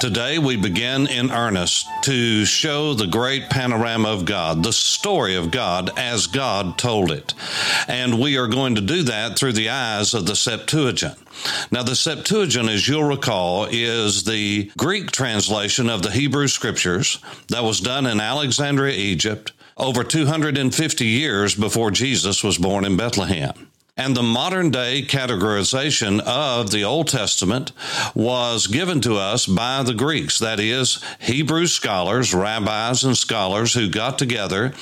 Today, we begin in earnest to show the great panorama of God, the story of God as God told it. And we are going to do that through the eyes of the Septuagint. Now, the Septuagint, as you'll recall, is the Greek translation of the Hebrew Scriptures that was done in Alexandria, Egypt, over 250 years before Jesus was born in Bethlehem. And the modern day categorization of the Old Testament was given to us by the Greeks. That is, Hebrew scholars, rabbis, and scholars who got together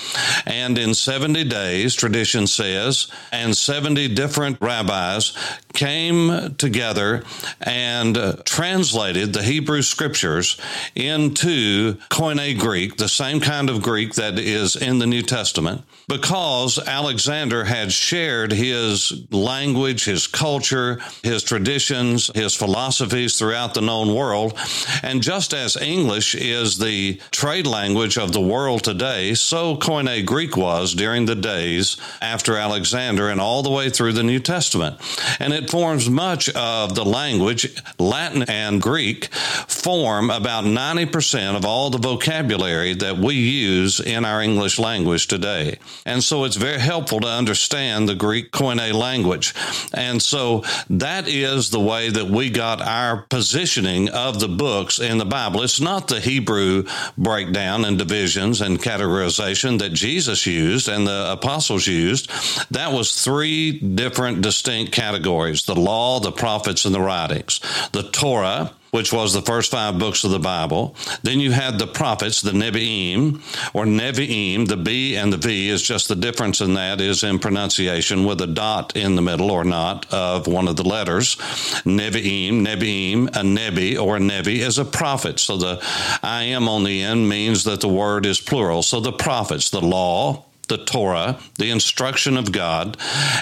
and in 70 days, tradition says, and 70 different rabbis came together and translated the Hebrew scriptures into Koine Greek, the same kind of Greek that is in the New Testament, because Alexander had shared his language, his culture, his traditions, his philosophies throughout the known world. And just as English is the trade language of the world today, so Koine Greek was during the days after Alexander and all the way through the New Testament. And it forms much of the language. Latin and Greek form about 90% of all the vocabulary that we use in our English language today. And so it's very helpful to understand the Greek Koine language. And so that is the way that we got our positioning of the books in the Bible. It's not the Hebrew breakdown and divisions and categorization that Jesus used and the apostles used. That was three different distinct categories the law, the prophets, and the writings. The Torah, which was the first five books of the Bible. Then you had the prophets, the Nevi'im, or Nevi'im. The B and the V is just the difference in that is in pronunciation with a dot in the middle or not of one of the letters. Nevi'im, Nevi'im, a Nebi or a Nevi is a prophet. So the I am on the end means that the word is plural. So the prophets, the law, the Torah, the instruction of God,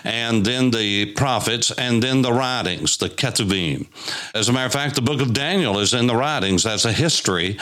and then the prophets, and then the writings, the Ketuvim. As a matter of fact, the book of Daniel is in the writings as a history,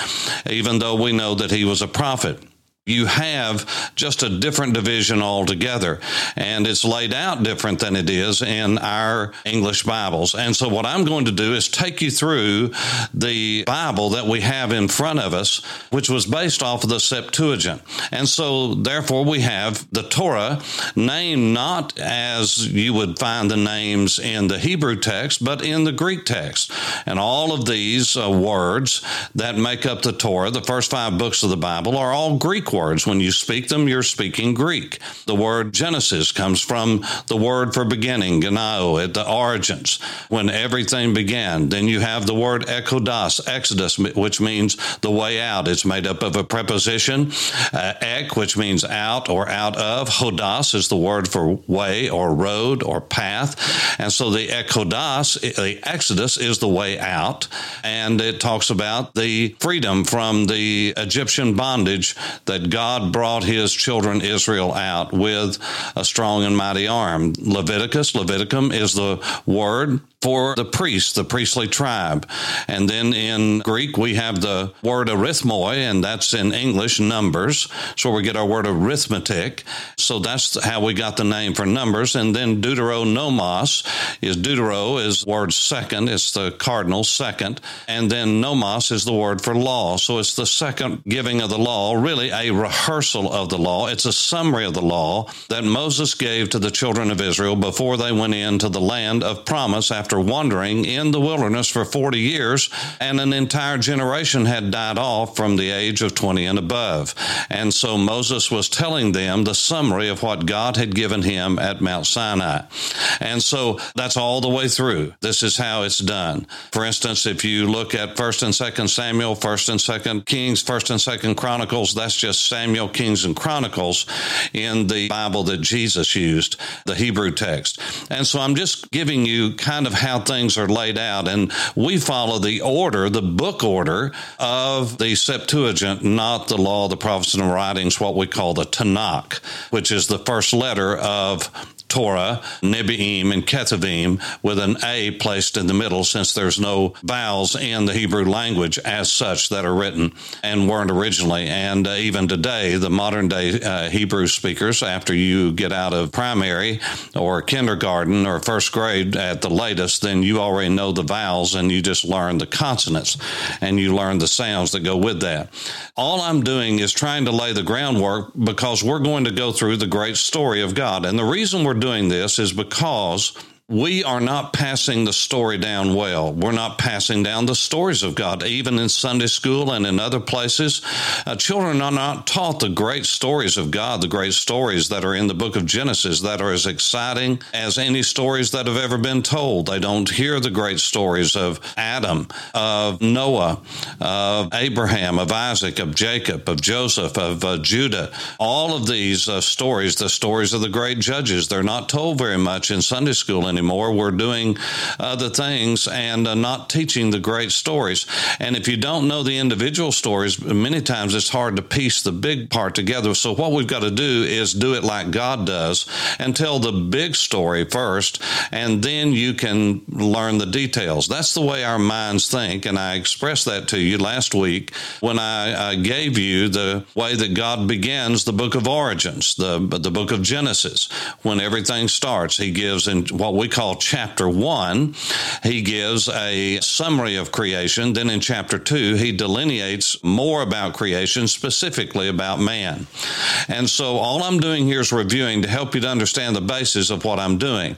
even though we know that he was a prophet you have just a different division altogether. And it's laid out different than it is in our English Bibles. And so, what I'm going to do is take you through the Bible that we have in front of us, which was based off of the Septuagint. And so, therefore, we have the Torah named not as you would find the names in the Hebrew text, but in the Greek text. And all of these uh, words that make up the Torah, the first five books of the Bible, are all Greek words. When you speak them, you're speaking Greek. The word Genesis comes from the word for beginning, genao, at the origins, when everything began. Then you have the word ekodos, Exodus, which means the way out. It's made up of a preposition, uh, ek, which means out or out of. Hodos is the word for way or road or path. And so the ekodos, the Exodus, is the way out. And it talks about the freedom from the Egyptian bondage that that God brought his children Israel out with a strong and mighty arm. Leviticus, Leviticum is the word for the priest, the priestly tribe. And then in Greek, we have the word arithmoi, and that's in English, numbers. So we get our word arithmetic. So that's how we got the name for numbers. And then deuteronomos is deutero is word second. It's the cardinal second. And then nomos is the word for law. So it's the second giving of the law, really a rehearsal of the law. It's a summary of the law that Moses gave to the children of Israel before they went into the land of promise after after wandering in the wilderness for 40 years, and an entire generation had died off from the age of 20 and above. And so Moses was telling them the summary of what God had given him at Mount Sinai. And so that's all the way through. This is how it's done. For instance, if you look at 1st and 2nd Samuel, 1st and 2nd Kings, 1st and 2nd Chronicles, that's just Samuel, Kings, and Chronicles in the Bible that Jesus used, the Hebrew text. And so I'm just giving you kind of how things are laid out. And we follow the order, the book order of the Septuagint, not the law, the prophets, and the writings, what we call the Tanakh, which is the first letter of Torah, Nebi'im, and Ketuvim with an A placed in the middle since there's no vowels in the Hebrew language as such that are written and weren't originally. And uh, even today, the modern day uh, Hebrew speakers, after you get out of primary or kindergarten or first grade at the latest, then you already know the vowels and you just learn the consonants and you learn the sounds that go with that. All I'm doing is trying to lay the groundwork because we're going to go through the great story of God. And the reason we're doing this is because we are not passing the story down well. We're not passing down the stories of God, even in Sunday school and in other places. Uh, children are not taught the great stories of God, the great stories that are in the book of Genesis that are as exciting as any stories that have ever been told. They don't hear the great stories of Adam, of Noah, of Abraham, of Isaac, of Jacob, of Joseph, of uh, Judah. All of these uh, stories, the stories of the great judges, they're not told very much in Sunday school anymore. We're doing other things and uh, not teaching the great stories. And if you don't know the individual stories, many times it's hard to piece the big part together. So what we've got to do is do it like God does and tell the big story first, and then you can learn the details. That's the way our minds think. And I expressed that to you last week when I, I gave you the way that God begins the book of origins, the, the book of Genesis. When everything starts, he gives in what we call chapter one, he gives a summary of creation. Then in chapter two, he delineates more about creation, specifically about man. And so all I'm doing here is reviewing to help you to understand the basis of what I'm doing.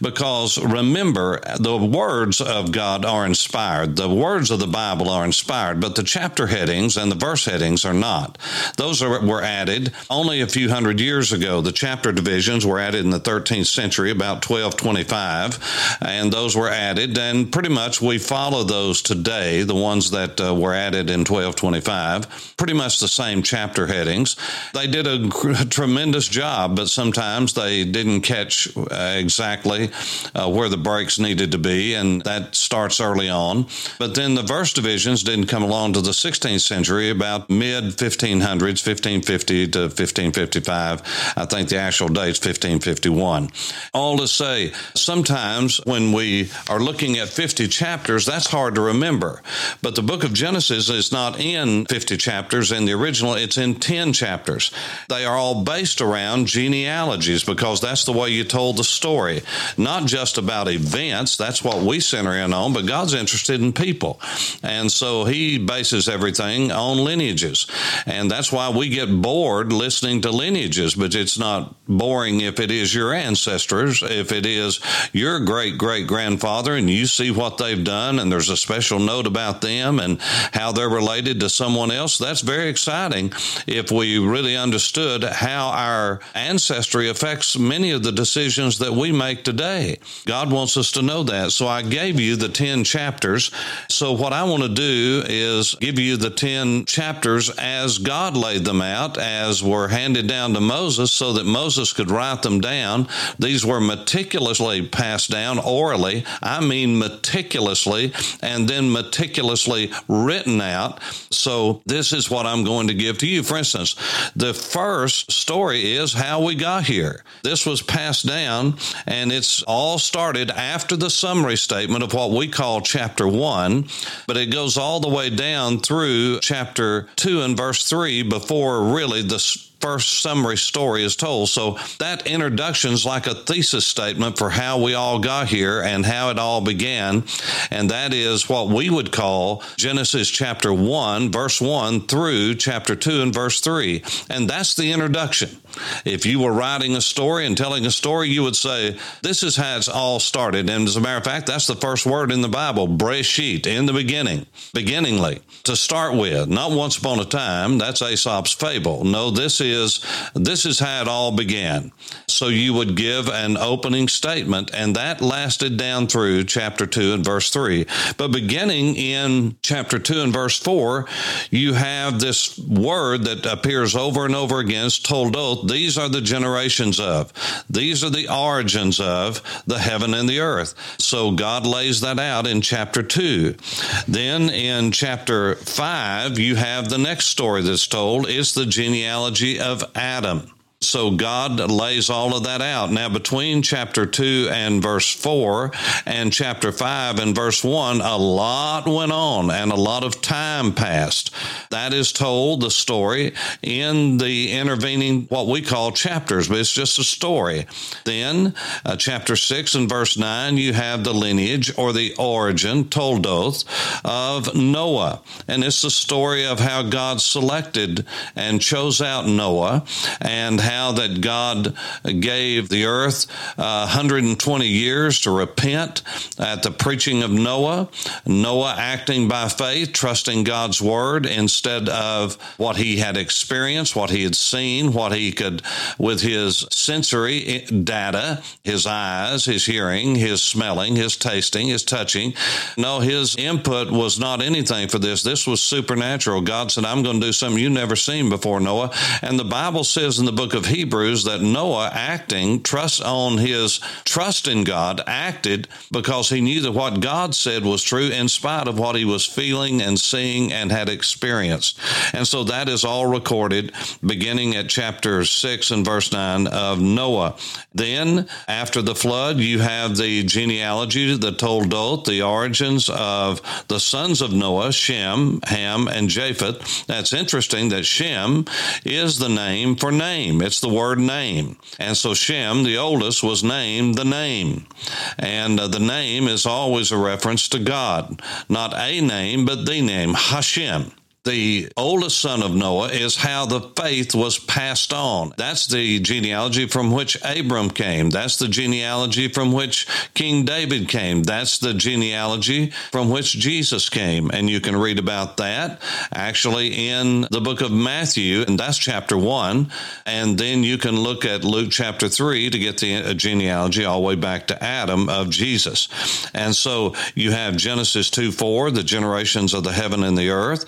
Because remember, the words of God are inspired. The words of the Bible are inspired, but the chapter headings and the verse headings are not. Those are, were added only a few hundred years ago. The chapter divisions were added in the 13th century, about 1225 five, and those were added. And pretty much we follow those today, the ones that uh, were added in 1225, pretty much the same chapter headings. They did a, tremendous job, but sometimes they didn't catch uh, exactly uh, where the breaks needed to be, and that starts early on. But then the verse divisions didn't come along to the 16th century, about mid 1500s, 1550 to 1555. I think the actual date's 1551. All to say, sometimes when we are looking at 50 chapters, that's hard to remember. But the book of Genesis is not in 50 chapters in the original, it's in 10 chapters. They are all based around genealogies because that's the way you told the story. Not just about events, that's what we center in on, but God's interested in people. And so he bases everything on lineages. And that's why we get bored listening to lineages, but it's not boring if it is your ancestors, if it is your great great grandfather and you see what they've done and there's a special note about them and how they're related to someone else, that's very exciting if we really understood how our ancestry affects many of the decisions that we make today. God wants us to know that. So I gave you the 10 chapters. So what I want to do is give you the 10 chapters as God laid them out, as were handed down to Moses so that Moses could write them down. These were meticulously passed down orally. I mean meticulously and then meticulously written out. So this is what I'm going to give to you. For instance, the first story is how we got here. This was passed down and it's all started after the summary statement of what we call chapter one, but it goes all the way down through chapter two and verse three before really the first summary story is told. So that introduction is like a thesis statement for how we all got here and how it all began. And that is what we would call Genesis chapter 1, verse 1 through chapter 2 and verse 3. And that's the introduction. If you were writing a story and telling a story, you would say, This is how it's all started. And as a matter of fact, that's the first word in the Bible, Breshit, in the beginning, beginningly, to start with. Not once upon a time, that's Aesop's fable. No, this is is this is how it all began. So you would give an opening statement, and that lasted down through chapter 2 and verse 3. But beginning in chapter 2 and verse 4, you have this word that appears over and over again, it's toldoth. These are the generations of, these are the origins of the heaven and the earth. So God lays that out in chapter 2. Then in chapter 5, you have the next story that's told. It's the genealogy of Adam. So God lays all of that out. Now, between chapter 2 and verse 4 and chapter 5 and verse 1, a lot went on and a lot of time passed. That is told, the story, in the intervening, what we call chapters, but it's just a story. Then, uh, chapter 6 and verse 9, you have the lineage or the origin, toldoth, of Noah. And it's the story of how God selected and chose out Noah and how that God gave the earth uh, 120 years to repent at the preaching of Noah. Noah acting by faith, trusting God's word instead of what he had experienced, what he had seen, what he could, with his sensory data, his eyes, his hearing, his smelling, his tasting, his touching. No, his input was not anything for this. This was supernatural. God said, I'm going to do something you've never seen before, Noah. And the Bible says in the book of Hebrews that Noah acting trust on his trust in God acted because he knew that what God said was true in spite of what he was feeling and seeing and had experienced. And so that is all recorded beginning at chapter 6 and verse 9 of Noah. Then after the flood, you have the genealogy, the Toldoth, the origins of the sons of Noah, Shem, Ham, and Japheth. That's interesting that Shem is the name for name. It's the word name. And so Shem, the oldest, was named the name. And uh, the name is always a reference to God, not a name, but the name, Hashem the oldest son of Noah is how the faith was passed on. That's the genealogy from which Abram came. That's the genealogy from which King David came. That's the genealogy from which Jesus came. And you can read about that actually in the book of Matthew, and that's chapter one. And then you can look at Luke chapter three to get the uh, genealogy all the way back to Adam of Jesus. And so you have Genesis 2 4, the generations of the heaven and the earth.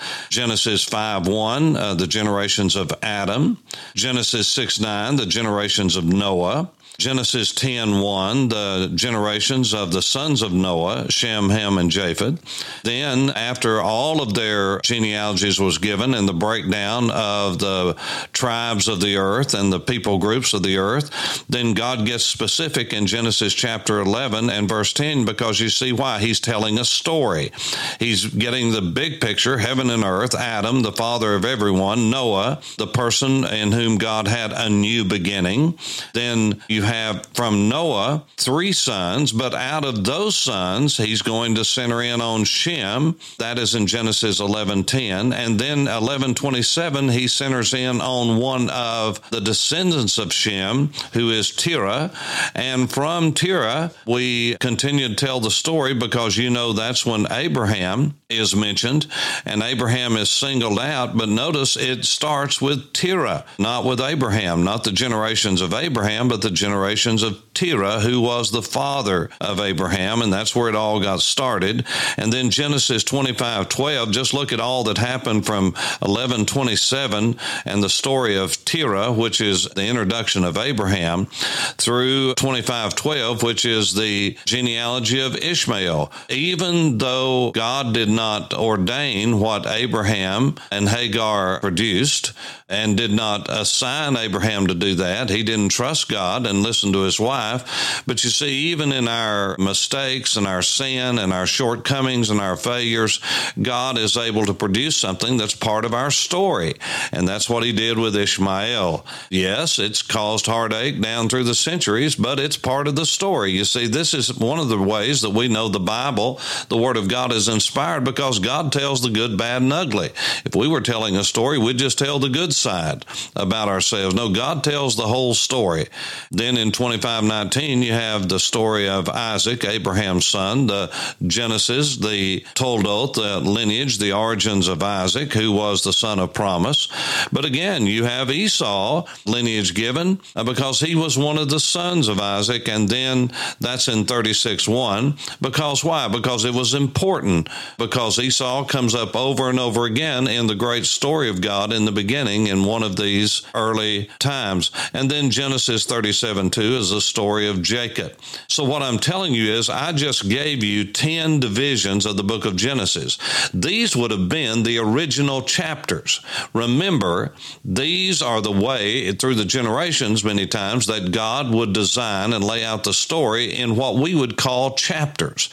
5 1, uh, the generations of Adam. Genesis 6 9, the generations of Noah. Genesis 10 1, the generations of the sons of Noah, Shem, Ham, and Japheth. Then, after all of their genealogies was given and the breakdown of the tribes of the earth and the people groups of the earth, then God gets specific in Genesis chapter 11 and verse 10 because you see why. He's telling a story. He's getting the big picture heaven and earth, Adam, the father of everyone, Noah, the person in whom God had a new beginning. Then you have from Noah three sons, but out of those sons, he's going to center in on Shem. That is in Genesis 11:10, and then 11:27 he centers in on one of the descendants of Shem, who is Terah, and from Terah we continue to tell the story because you know that's when Abraham is mentioned, and Abraham is singled out. But notice it starts with Terah, not with Abraham, not the generations of Abraham, but the generations of Terah, who was the father of Abraham, and that's where it all got started. And then Genesis 25 12, just look at all that happened from 11 27 and the story of Terah, which is the introduction of Abraham, through 25 12, which is the genealogy of Ishmael. Even though God did not ordain what Abraham and Hagar produced and did not assign Abraham to do that, he didn't trust God and listen to his wife. But you see, even in our mistakes and our sin and our shortcomings and our failures, God is able to produce something that's part of our story. And that's what he did with Ishmael. Yes, it's caused heartache down through the centuries, but it's part of the story. You see, this is one of the ways that we know the Bible, the Word of God, is inspired because God tells the good, bad, and ugly. If we were telling a story, we'd just tell the good side about ourselves. No, God tells the whole story. Then in 2519, you have the story of Isaac, Abraham's son, the Genesis, the Toldot, the lineage, the origins of Isaac, who was the son of promise. But again, you have Esau lineage given uh, because he was one of the sons of Isaac. And then that's in 36 1. Because why? Because it was important. Because Esau comes up over and over again in the great story of God in the beginning in one of these early times. And then Genesis 37 2 is the story of Jacob. So what I'm telling you is I just gave you 10 divisions of the book of Genesis. These would have been the original chapters. Remember, these are the way through the generations many times that God would design and lay out the story in what we would call chapters.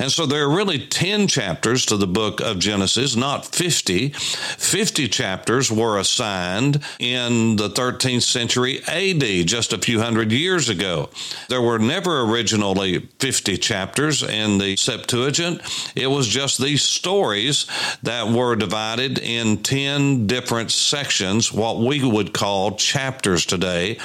And so there are really 10 chapters to the book of Genesis, not 50. 50 chapters were assigned in the 13th century AD, just a few hundred years ago. There were never originally 50 chapters in the Septuagint. It was just these stories that were divided in 10 different sections, what we would call chapters today.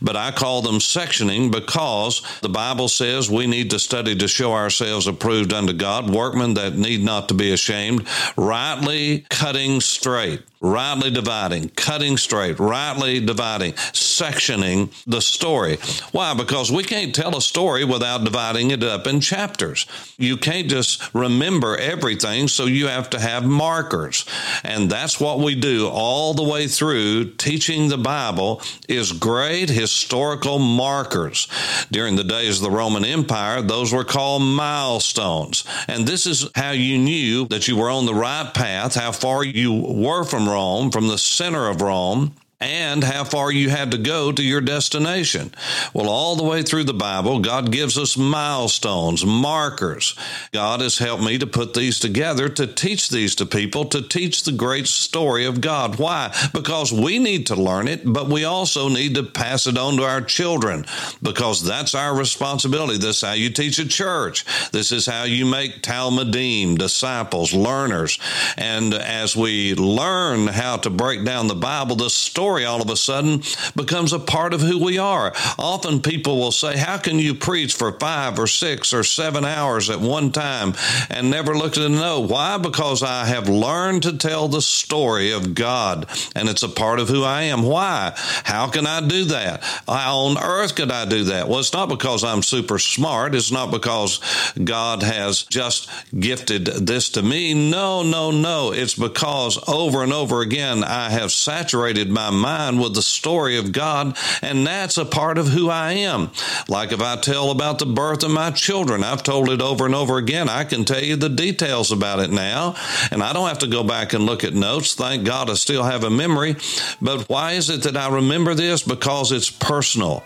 But I call them sectioning because the Bible says we need to study to show ourselves approved unto God, workmen that need not to be ashamed, rightly cutting straight rightly dividing, cutting straight, rightly dividing, sectioning the story. Why? Because we can't tell a story without dividing it up in chapters. You can't just remember everything, so you have to have markers. And that's what we do all the way through teaching the Bible is great historical markers. During the days of the Roman Empire, those were called milestones. And this is how you knew that you were on the right path, how far you were from Rome, from the center of Rome, and how far you had to go to your destination. Well, all the way through the Bible, God gives us milestones, markers. God has helped me to put these together to teach these to people, to teach the great story of God. Why? Because we need to learn it, but we also need to pass it on to our children because that's our responsibility. This is how you teach a church. This is how you make Talmidim, disciples, learners. And as we learn how to break down the Bible, the story story all of a sudden becomes a part of who we are. Often people will say, How can you preach for five or six or seven hours at one time and never look at the? Why? Because I have learned to tell the story of God and it's a part of who I am. Why? How can I do that? How on earth could I do that? Well, it's not because I'm super smart. It's not because God has just gifted this to me. No, no, no. It's because over and over again I have saturated my mind with the story of God, and that's a part of who I am. Like if I tell about the birth of my children, I've told it over and over again. I can tell you the details about it now, and I don't have to go back and look at notes. Thank God I still have a memory. But why is it that I remember this? Because it's personal.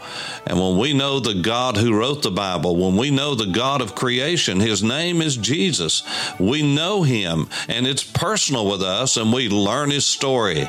And when we know the God who wrote the Bible, when we know the God of creation, his name is Jesus, we know him, and it's personal with us, and we learn his story.